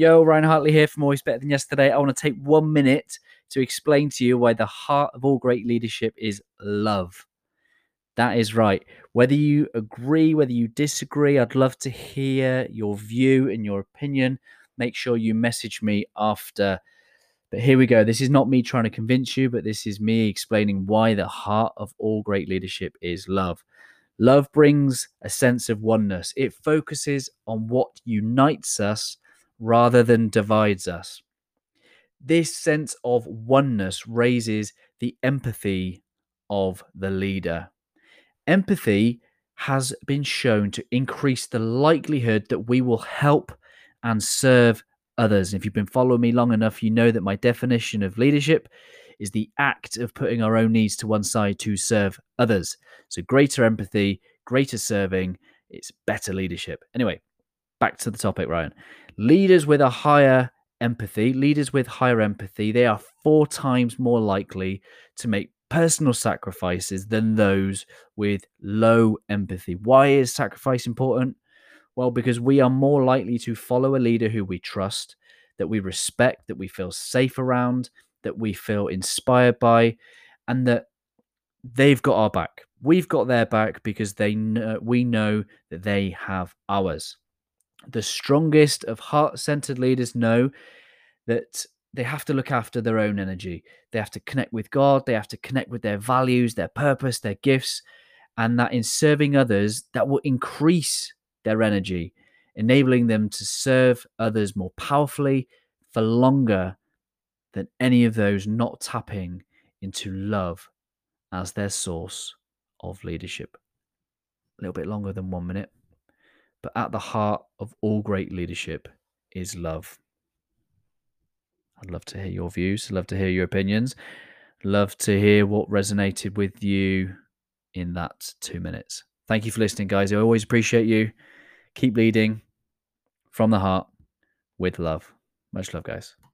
Yo, Ryan Hartley here from Always Better Than Yesterday. I want to take one minute to explain to you why the heart of all great leadership is love. That is right. Whether you agree, whether you disagree, I'd love to hear your view and your opinion. Make sure you message me after. But here we go. This is not me trying to convince you, but this is me explaining why the heart of all great leadership is love. Love brings a sense of oneness, it focuses on what unites us rather than divides us. This sense of oneness raises the empathy of the leader. Empathy has been shown to increase the likelihood that we will help and serve others. If you've been following me long enough, you know that my definition of leadership is the act of putting our own needs to one side to serve others. So, greater empathy, greater serving, it's better leadership. Anyway, back to the topic, Ryan. Leaders with a higher empathy, leaders with higher empathy, they are four times more likely to make personal sacrifices than those with low empathy. Why is sacrifice important? Well, because we are more likely to follow a leader who we trust, that we respect, that we feel safe around, that we feel inspired by, and that they've got our back. We've got their back because they know, we know that they have ours the strongest of heart centered leaders know that they have to look after their own energy. They have to connect with God, they have to connect with their values, their purpose, their gifts, and that in serving others, that will increase their energy, enabling them to serve others more powerfully for longer than any of those not tapping into love as their source of leadership. A little bit longer than one minute. But at the heart of all great leadership is love. I'd love to hear your views, love to hear your opinions, love to hear what resonated with you in that two minutes. Thank you for listening, guys. I always appreciate you. Keep leading from the heart with love. Much love, guys.